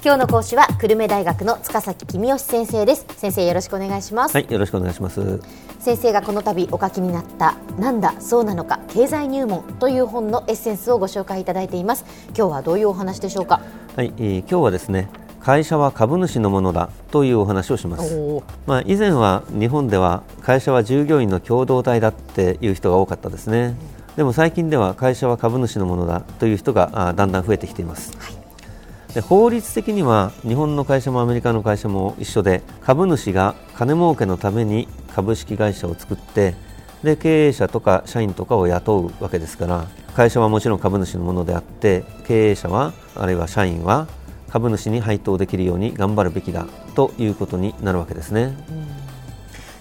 今日の講師は久留米大学の塚崎君吉先生です。先生よろしくお願いします。はいよろしくお願いします。先生がこの度お書きになったなんだそうなのか経済入門という本のエッセンスをご紹介いただいています。今日はどういうお話でしょうか？はい、えー、今日はですね会社は株主のものだというお話をします。まあ、以前は日本では会社は従業員の共同体だっていう人が多かったですね。でも最近では会社は株主のものだという人がだんだん増えてきています。はいで法律的には日本の会社もアメリカの会社も一緒で株主が金儲けのために株式会社を作ってで経営者とか社員とかを雇うわけですから会社はもちろん株主のものであって経営者はあるいは社員は株主に配当できるように頑張るべきだということになるわけですね。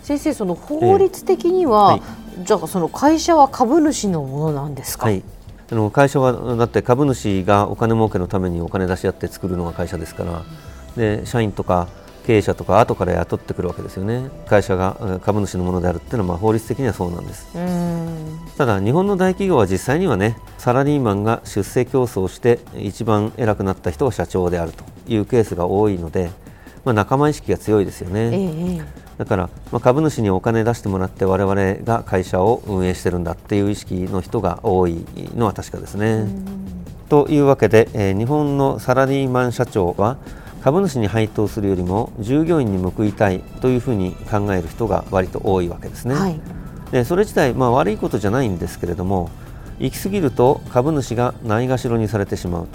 先生、その法律的には、えーはい、じゃあその会社は株主のものなんですか？はいあの会社はだって株主がお金儲けのためにお金出し合って作るのが会社ですから、で社員とか経営者とか後から雇ってくるわけですよね。会社が株主のものであるっていうのはまあ法律的にはそうなんです。ただ日本の大企業は実際にはねサラリーマンが出世競争して一番偉くなった人が社長であるというケースが多いので、まあ、仲間意識が強いですよね、ええ、だから、まあ、株主にお金出してもらって我々が会社を運営してるんだっていう意識の人が多いのは確かですね。というわけで、えー、日本のサラリーマン社長は株主に配当するよりも従業員に報いたいというふうに考える人が割と多いわけですね。はい、でそれ自体、まあ、悪いことじゃないんですけれども行き過ぎると株主がないがしろにされてしまう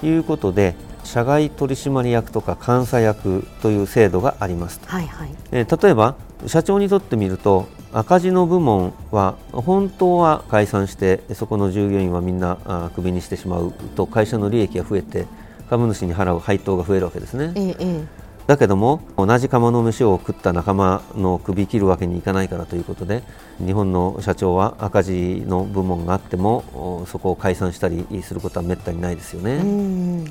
ということで、うん、社外取締役とか監査役という制度がありますと、はいはい、え例えば社長にとってみると赤字の部門は本当は解散してそこの従業員はみんなクビにしてしまうと会社の利益が増えて株主に払う配当が増えるわけですね。ええ、だけども同じ釜の飯を食った仲間の首切るわけにいかないからということで日本の社長は赤字の部門があってもそこを解散したりすることはめったにないですよね。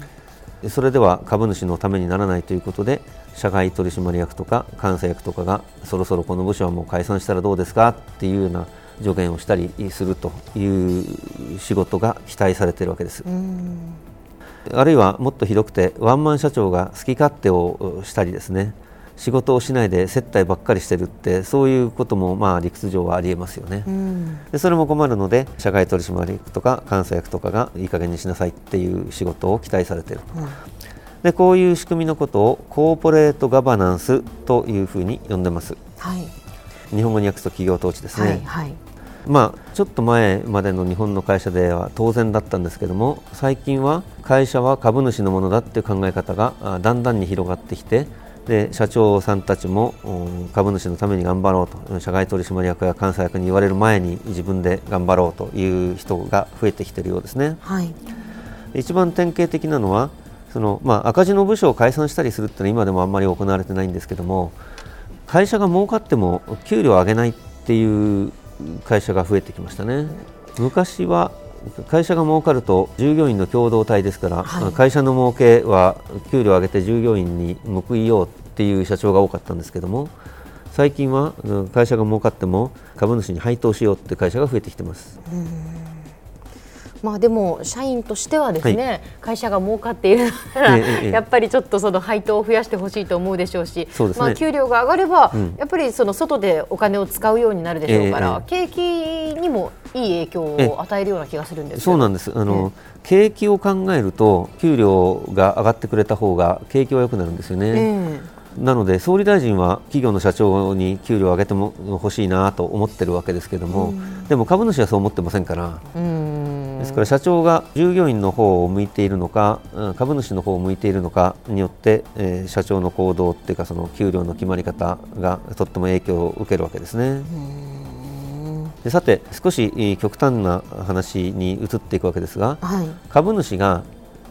それでは株主のためにならないということで社外取締役とか監査役とかがそろそろこの部署はもう解散したらどうですか？っていうような助言をしたりするという仕事が期待されているわけです。あるいはもっとひどくてワンマン社長が好き勝手をしたりですね仕事をしないで接待ばっかりしてるってそういうこともまあ理屈上はありえますよね、うん、でそれも困るので社外取締役とか監査役とかがいい加減にしなさいっていう仕事を期待されている、うん、でこういう仕組みのことをコーポレートガバナンスというふうに呼んでます、はい、日本語に訳すと企業統治ですね、はいはい。まあ、ちょっと前までの日本の会社では当然だったんですけども最近は会社は株主のものだという考え方がだんだんに広がってきてで社長さんたちも株主のために頑張ろうと社外取締役や監査役に言われる前に自分で頑張ろうという人が増えてきているようですね。はい、一番典型的なのはその、まあ、赤字の部署を解散したりするってのは今でもあんまり行われてないんですけども会社が儲かっても給料を上げないっていう会社が増えてきましたね。昔は会社が儲かると従業員の共同体ですから、はい、会社の儲けは給料を上げて従業員に報いようっていう社長が多かったんですけども最近は会社が儲かっても株主に配当しようって会社が増えてきてます。まあでも社員としてはですね、はい、会社が儲かっているなら、ええ、やっぱりちょっとその配当を増やしてほしいと思うでしょうし、うね、まあ給料が上がれば、うん、やっぱりその外でお金を使うようになるでしょうから、え、景気にもいい影響を与えるような気がするんですそうなんです。あの、景気を考えると給料が上がってくれた方が景気は良くなるんですよね。なので総理大臣は企業の社長に給料を上げても欲しいなと思ってるわけですけれども、でも株主はそう思ってませんから。ですから社長が従業員の方を向いているのか株主の方を向いているのかによって、えー、社長の行動っていうかその給料の決まり方がとっても影響を受けるわけですね。でさて少し極端な話に移っていくわけですが、はい、株主が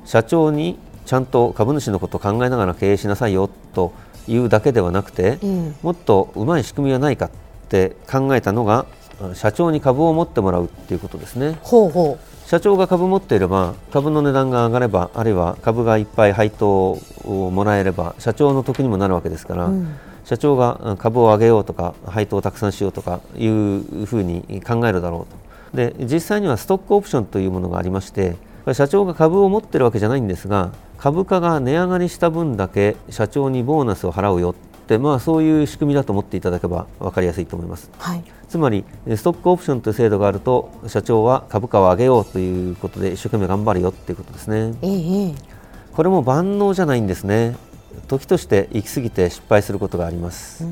社長にちゃんと株主のことを考えながら経営しなさいよというだけではなくて、うん、もっとうまい仕組みはないかって考えたのが社長に株を持ってもらうっていうことですね。ほうほう。社長が株持っていれば株の値段が上がればあるいは株がいっぱい配当をもらえれば社長の得にもなるわけですから、うん、社長が株を上げようとか配当をたくさんしようとかいうふうに考えるだろうと。で実際にはストックオプションというものがありまして社長が株を持っているわけじゃないんですが株価が値上がりした分だけ社長にボーナスを払うよって、まあ、そういう仕組みだと思っていただけば分かりやすいと思います、はい、つまりストックオプションという制度があると社長は株価を上げようということで一生懸命頑張るよっていうことですね、ええ、これも万能じゃないんですね。時として行き過ぎて失敗することがあります。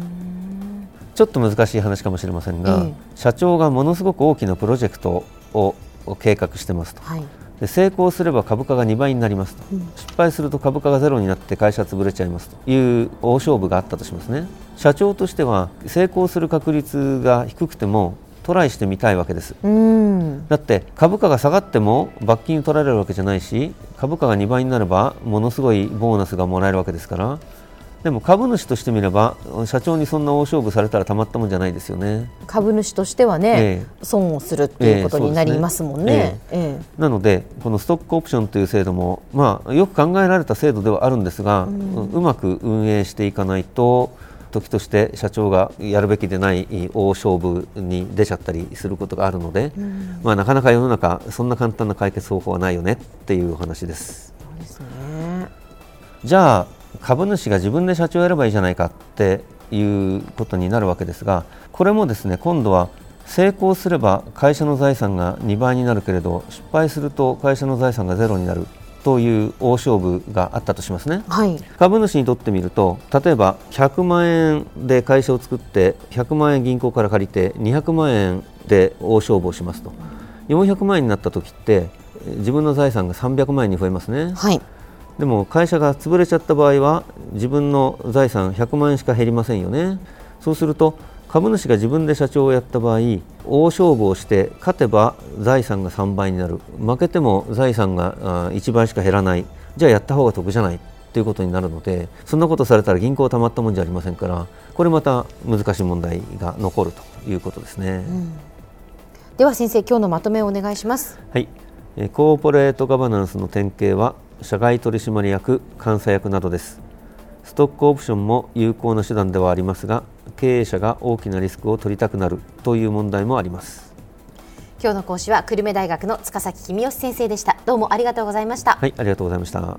ちょっと難しい話かもしれませんが、え、社長がものすごく大きなプロジェクトを計画してますと、はいで成功すれば株価が2倍になりますと、うん、失敗すると株価がゼロになって会社は潰れちゃいますと。いう大勝負があったとしますね。社長としては成功する確率が低くてもトライしてみたいわけです、だって株価が下がっても罰金取られるわけじゃないし株価が2倍になればものすごいボーナスがもらえるわけですからでも株主としてみれば社長にそんな大勝負されたらたまったもんじゃないですよね。株主としてはね、えー、損をするっていうことになりますもんね。なのでこのストックオプションという制度も、まあ、よく考えられた制度ではあるんですが、うん、うまく運営していかないと時として社長がやるべきでない大勝負に出ちゃったりすることがあるので、うん、まあ、なかなか世の中そんな簡単な解決方法はないよねっていうお話です。そうですね。じゃあ株主が自分で社長をやればいいじゃないかっていうことになるわけですがこれもですね今度は成功すれば会社の財産が2倍になるけれど失敗すると会社の財産がゼロになるという大勝負があったとしますね、はい、株主にとってみると例えば100万円で会社を作って100万円銀行から借りて200万円で大勝負をしますと。400万円になった時って自分の財産が300万円に増えますね、はい、でも会社が潰れちゃった場合は自分の財産100万円しか減りませんよね。そうすると株主が自分で社長をやった場合大勝負をして勝てば財産が3倍になる。負けても財産が1倍しか減らない。じゃあやった方が得じゃない。ということになるのでそんなことされたら銀行たまったもんじゃありませんからこれまた難しい問題が残るということですね、うん、では先生今日のまとめをお願いします。はい。コーポレートガバナンスの典型は社外取締役監査役などです。ストックオプションも有効な手段ではありますが経営者が大きなリスクを取りたくなるという問題もあります。今日の講師は久留米大学の塚崎公義先生でした。どうもありがとうございました。はいありがとうございました